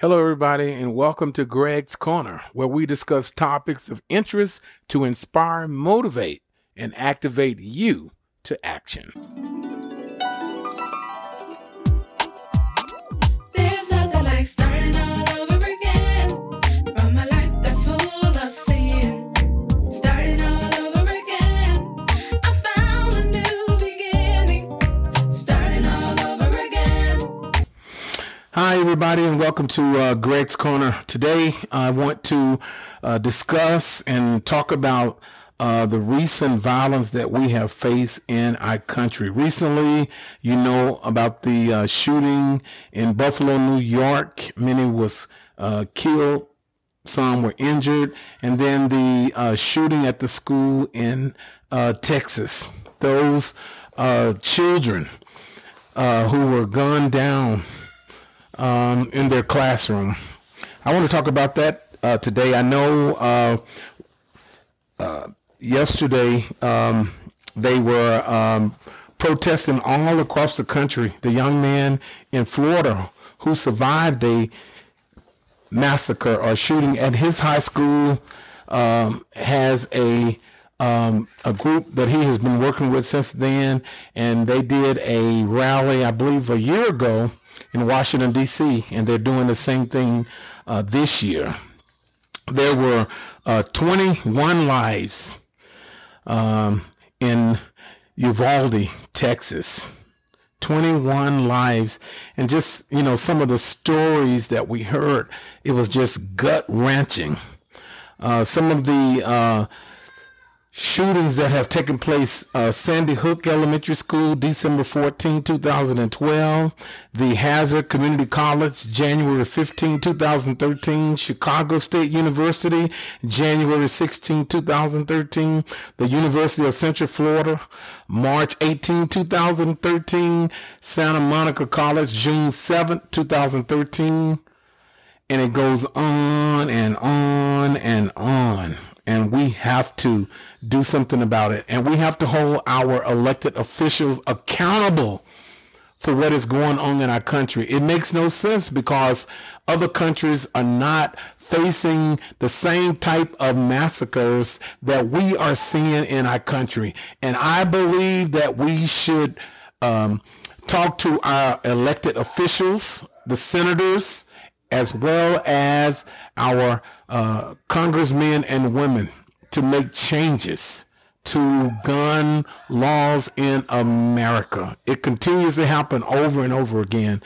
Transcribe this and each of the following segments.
Hello, everybody, and welcome to Greg's Corner, where we discuss topics of interest to inspire, motivate, and activate you to action. There's nothing like starting all everybody, and welcome to uh, Greg's Corner. Today, I want to uh, discuss and talk about uh, the recent violence that we have faced in our country. Recently, you know about the uh, shooting in Buffalo, New York. Many was uh, killed, some were injured, and then the uh, shooting at the school in Texas. Those children who were gunned down um, in their classroom. I want to talk about that uh, today. I know uh, uh, yesterday um, they were um, protesting all across the country. The young man in Florida who survived a massacre or shooting at his high school um, has a um, a group that he has been working with since then, and they did a rally, I believe, a year ago in Washington D.C., and they're doing the same thing uh, this year. There were uh, 21 lives um, in Uvalde, Texas. 21 lives and just you know some of the stories that we heard it was just gut wrenching uh, some of the uh, shootings that have taken place uh, sandy hook elementary school december 14 2012 the hazard community college january 15 2013 chicago state university january 16 2013 the university of central florida march 18 2013 santa monica college june 7 2013 and it goes on and on and on. And we have to do something about it. And we have to hold our elected officials accountable for what is going on in our country. It makes no sense because other countries are not facing the same type of massacres that we are seeing in our country. And I believe that we should um, talk to our elected officials, the senators, as well as our uh, congressmen and women to make changes to gun laws in America. It continues to happen over and over again.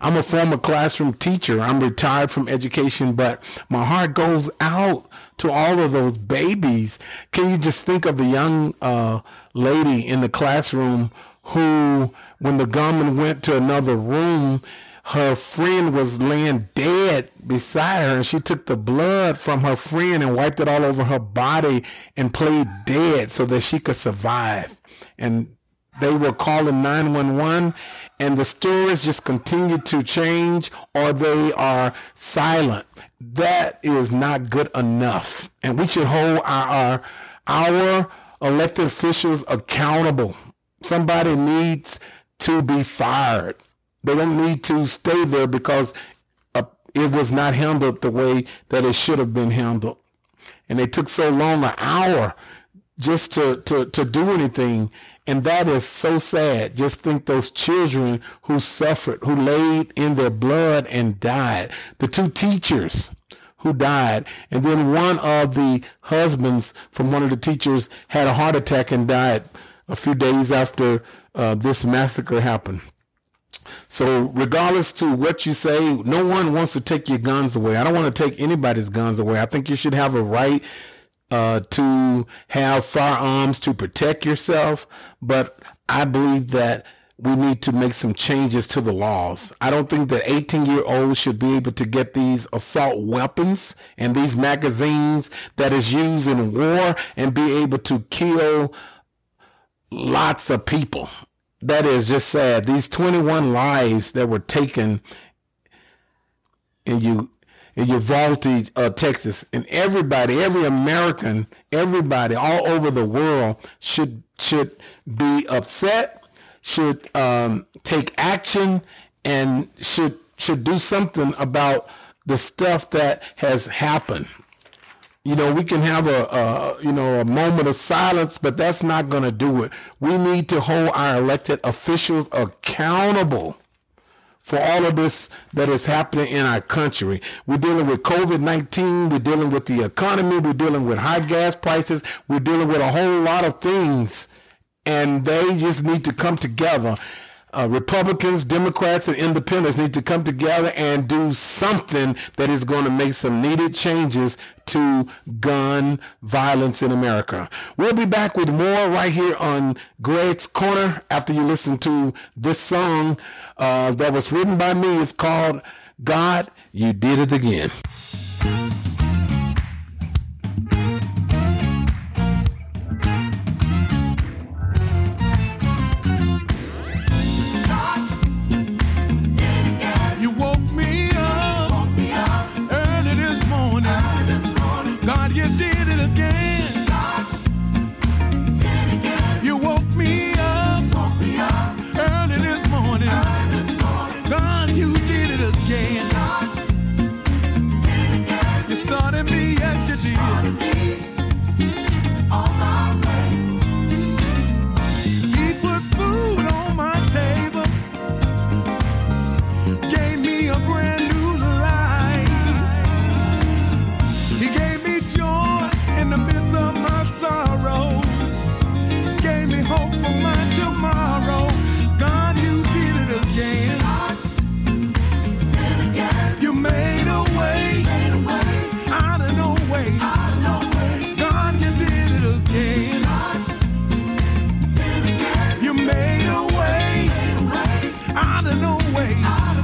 I'm a former classroom teacher. I'm retired from education, but my heart goes out to all of those babies. Can you just think of the young uh, lady in the classroom who, when the gunman went to another room, her friend was laying dead beside her and she took the blood from her friend and wiped it all over her body and played dead so that she could survive. And they were calling 911 and the stories just continue to change or they are silent. That is not good enough. And we should hold our our, our elected officials accountable. Somebody needs to be fired they don't need to stay there because uh, it was not handled the way that it should have been handled. And they took so long, an hour, just to, to, to do anything. And that is so sad. Just think those children who suffered, who laid in their blood and died. The two teachers who died. And then one of the husbands from one of the teachers had a heart attack and died a few days after uh, this massacre happened. So, regardless to what you say, no one wants to take your guns away. I don't want to take anybody's guns away. I think you should have a right uh, to have firearms to protect yourself. But I believe that we need to make some changes to the laws. I don't think that 18 year olds should be able to get these assault weapons and these magazines that is used in war and be able to kill lots of people that is just sad. These 21 lives that were taken in you in Uvalde, uh, Texas, and everybody, every American, everybody all over the world should should be upset, should um, take action, and should should do something about the stuff that has happened. You know, we can have a, a you know a moment of silence, but that's not going to do it. We need to hold our elected officials accountable for all of this that is happening in our country. We're dealing with COVID 19, we're dealing with the economy, we're dealing with high gas prices, we're dealing with a whole lot of things, and they just need to come together. Uh, Republicans, Democrats, and Independents need to come together and do something that is going to make some needed changes to gun violence in America. We'll be back with more right here on Greg's Corner after you listen to this song uh, that was written by me. It's called God, You Did It Again.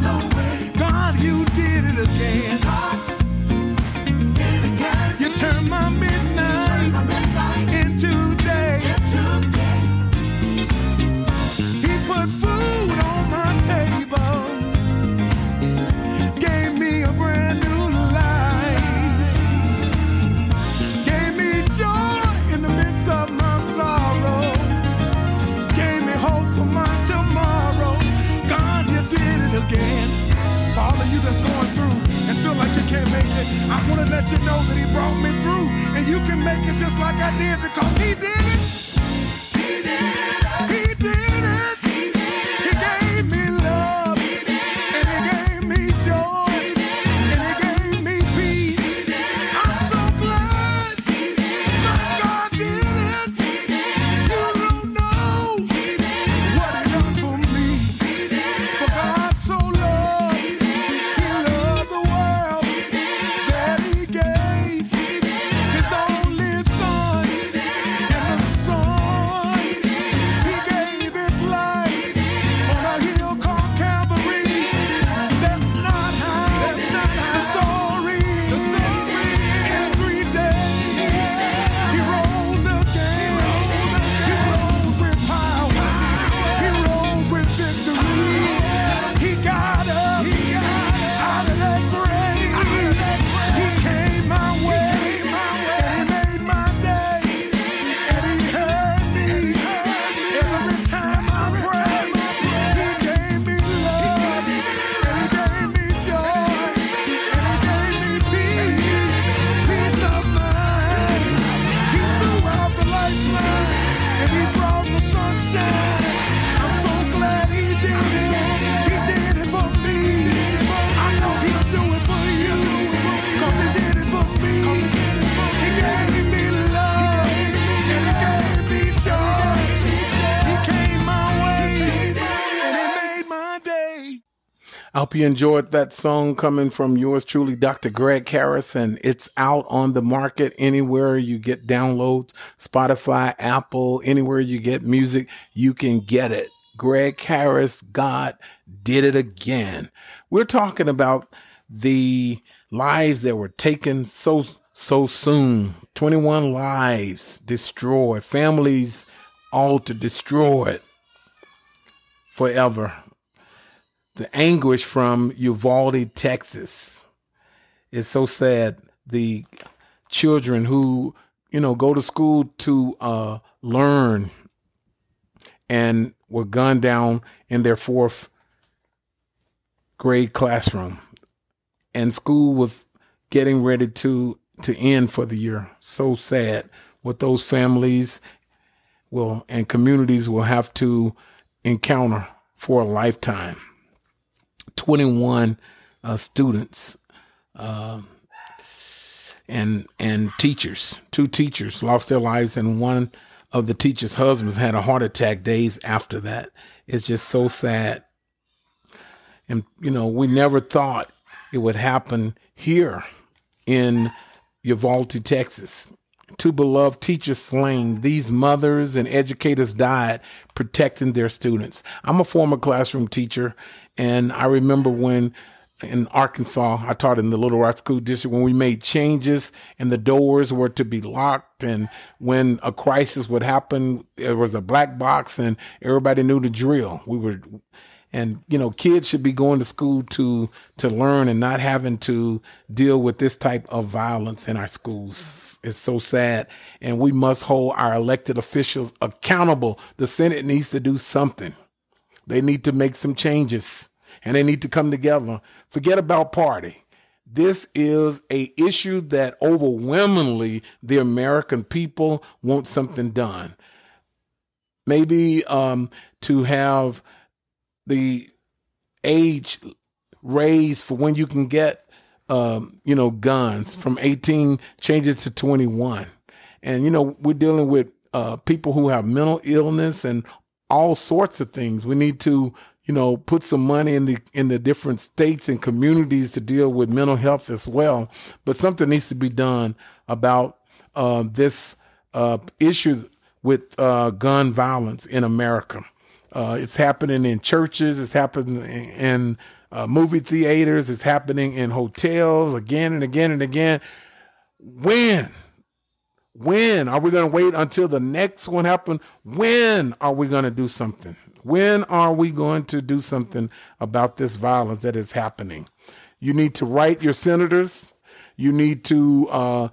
No way. God, you can make it just like I did because He did it. I hope you enjoyed that song coming from yours truly, Dr. Greg Harris, and it's out on the market anywhere you get downloads, Spotify, Apple, anywhere you get music, you can get it. Greg Harris, God did it again. We're talking about the lives that were taken so, so soon. 21 lives destroyed, families all to destroyed forever the anguish from Uvalde, Texas. It's so sad. The children who, you know, go to school to uh, learn and were gunned down in their fourth grade classroom. and school was getting ready to to end for the year. So sad what those families will and communities will have to encounter for a lifetime. 21 uh, students uh, and and teachers, two teachers lost their lives, and one of the teachers' husbands had a heart attack days after that. It's just so sad. And you know, we never thought it would happen here in Uvalde, Texas. Two beloved teachers slain. These mothers and educators died protecting their students. I'm a former classroom teacher, and I remember when in Arkansas, I taught in the Little Rock School District when we made changes and the doors were to be locked. And when a crisis would happen, there was a black box and everybody knew the drill. We were, and you know, kids should be going to school to, to learn and not having to deal with this type of violence in our schools. It's so sad. And we must hold our elected officials accountable. The Senate needs to do something. They need to make some changes and they need to come together. Forget about party. This is a issue that overwhelmingly the American people want something done. Maybe um, to have the age raised for when you can get, um, you know, guns from 18 changes to 21. And, you know, we're dealing with uh, people who have mental illness and all sorts of things. We need to you know, put some money in the in the different states and communities to deal with mental health as well. But something needs to be done about uh, this uh, issue with uh, gun violence in America. Uh, it's happening in churches. It's happening in, in uh, movie theaters. It's happening in hotels again and again and again. When? When are we going to wait until the next one happens? When are we going to do something? When are we going to do something about this violence that is happening? You need to write your senators. You need to, uh,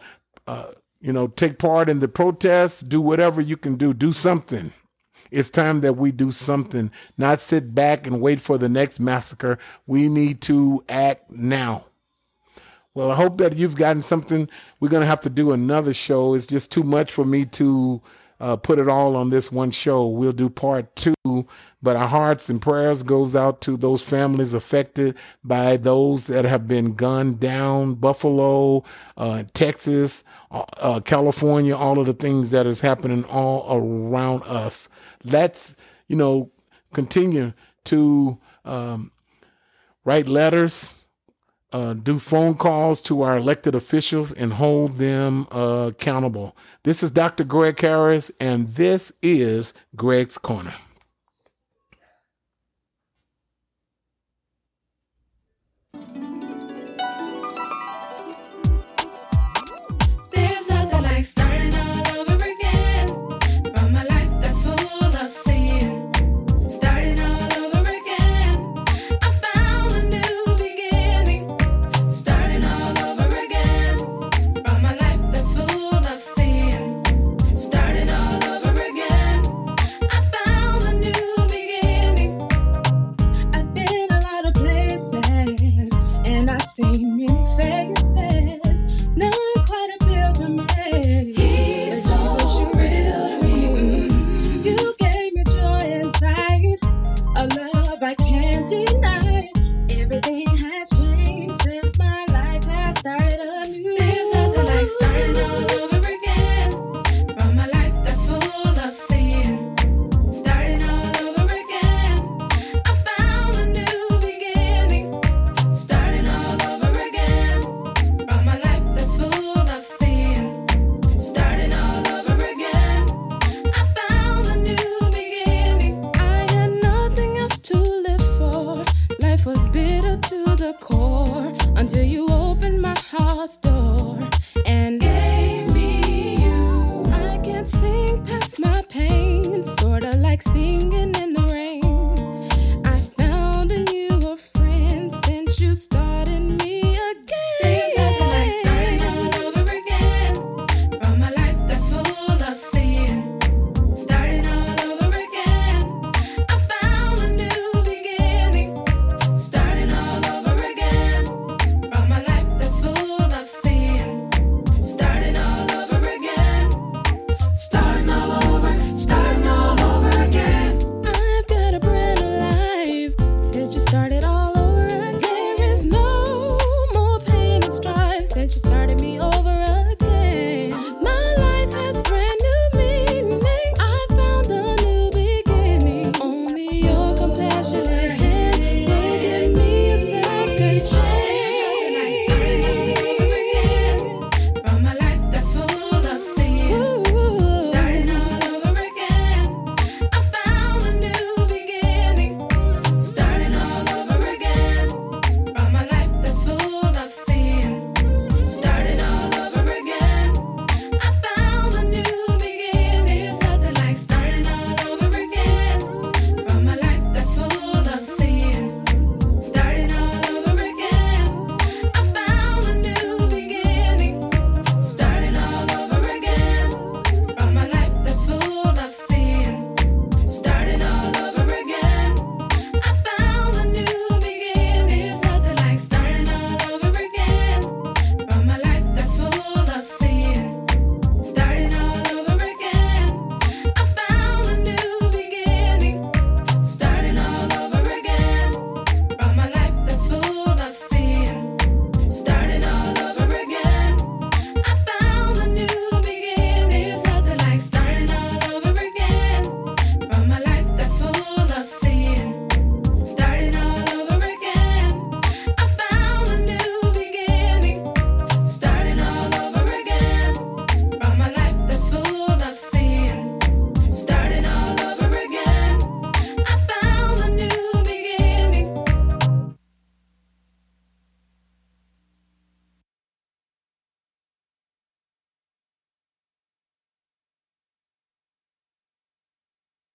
uh, you know, take part in the protests. Do whatever you can do. Do something. It's time that we do something, not sit back and wait for the next massacre. We need to act now. Well, I hope that you've gotten something. We're going to have to do another show. It's just too much for me to uh, put it all on this one show. We'll do part two, but our hearts and prayers goes out to those families affected by those that have been gunned down, Buffalo, uh, Texas, uh, uh California, all of the things that is happening all around us. Let's, you know, continue to um, write letters, uh, do phone calls to our elected officials and hold them uh, accountable. This is Dr. Greg Harris, and this is Greg's Corner. bitter to the core until you opened my heart's door and gave me you. I can't sing past my pain, sorta like singing in